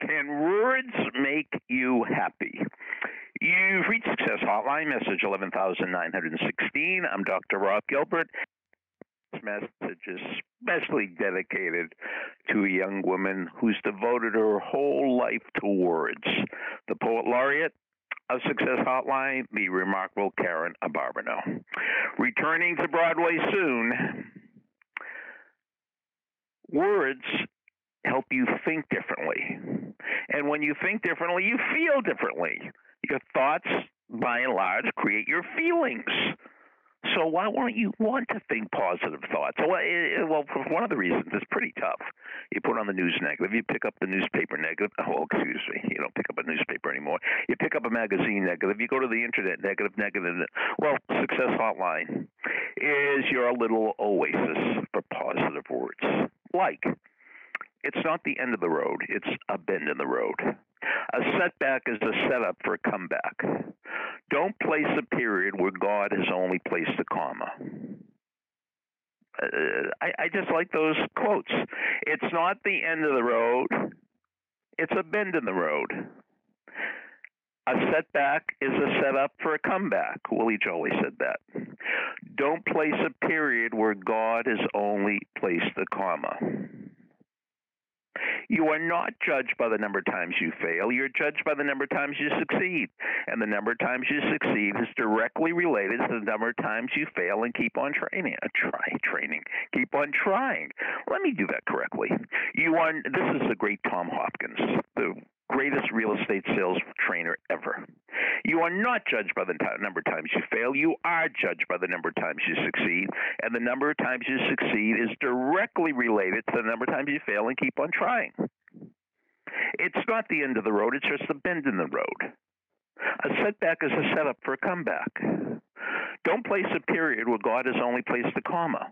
Can words make you happy? You've reached Success Hotline, message 11916. I'm Dr. Rob Gilbert. This message is especially dedicated to a young woman who's devoted her whole life to words. The poet laureate of Success Hotline, the remarkable Karen Abarbanel. Returning to Broadway soon, words help you think differently. And when you think differently, you feel differently. Your thoughts, by and large, create your feelings. So why won't you want to think positive thoughts? Well, well, for one of the reasons, it's pretty tough. You put on the news negative. You pick up the newspaper negative. Oh, excuse me. You don't pick up a newspaper anymore. You pick up a magazine negative. You go to the internet negative, negative. Well, Success Hotline is your little oasis for positive words. Like, it's not the end of the road. It's a bend in the road. A setback is a setup for a comeback. Don't place a period where God has only placed a comma. Uh, I, I just like those quotes. It's not the end of the road, it's a bend in the road. A setback is a setup for a comeback. Willie Jolley said that. Don't place a period where God has only placed a comma. You are not judged by the number of times you fail. You're judged by the number of times you succeed. And the number of times you succeed is directly related to the number of times you fail and keep on training. Uh, try training. Keep on trying. Let me do that correctly. You are this is the great Tom Hopkins, the greatest real estate sales trainer. You are not judged by the t- number of times you fail. You are judged by the number of times you succeed. And the number of times you succeed is directly related to the number of times you fail and keep on trying. It's not the end of the road, it's just a bend in the road. A setback is a setup for a comeback. Don't place a period where God has only placed a comma.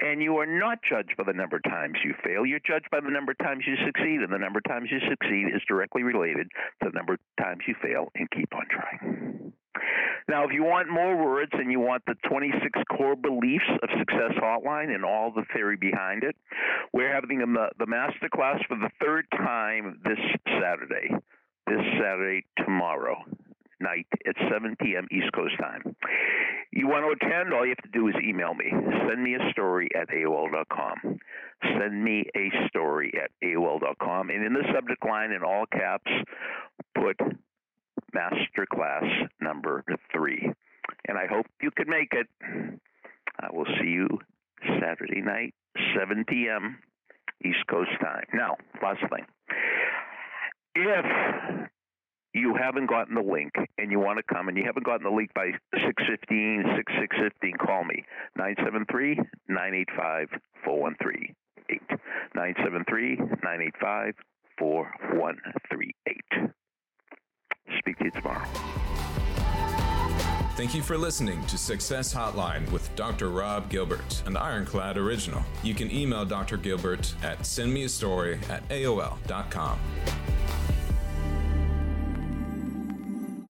And you are not judged by the number of times you fail. You're judged by the number of times you succeed. And the number of times you succeed is directly related to the number of times you fail and keep on trying. Now, if you want more words and you want the 26 core beliefs of Success Hotline and all the theory behind it, we're having the, master class for the third time this Saturday. This Saturday, tomorrow night at 7 p.m. East Coast time. You want to attend? All you have to do is email me. Send me a story at AOL.com. Send me a story at AOL.com. And in the subject line, in all caps, put Masterclass number three. And I hope you can make it. I will see you Saturday night, 7 p.m. East Coast time. Now, last thing. If you haven't gotten the link and you want to come and you haven't gotten the link by 615, 6615, call me. 973 985 4138. 973 985 4138. Speak to you tomorrow. Thank you for listening to Success Hotline with Dr. Rob Gilbert, an Ironclad original. You can email Dr. Gilbert at sendmeastory at AOL.com.